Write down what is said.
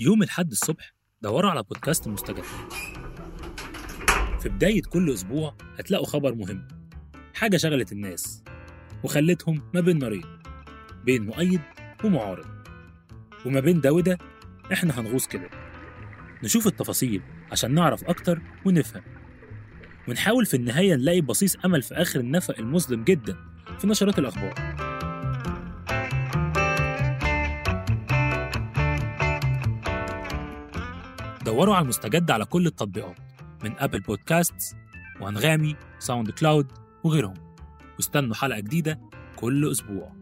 يوم الحد الصبح دوروا على بودكاست مستجد. في بداية كل أسبوع هتلاقوا خبر مهم حاجة شغلت الناس وخلتهم ما بين نارين بين مؤيد ومعارض. وما بين ده وده إحنا هنغوص كده. نشوف التفاصيل عشان نعرف أكتر ونفهم. ونحاول في النهاية نلاقي بصيص أمل في آخر النفق المظلم جدا في نشرات الأخبار. دوروا على المستجد على كل التطبيقات من Apple Podcast وأنغامي SoundCloud وغيرهم. واستنوا حلقة جديدة كل أسبوع.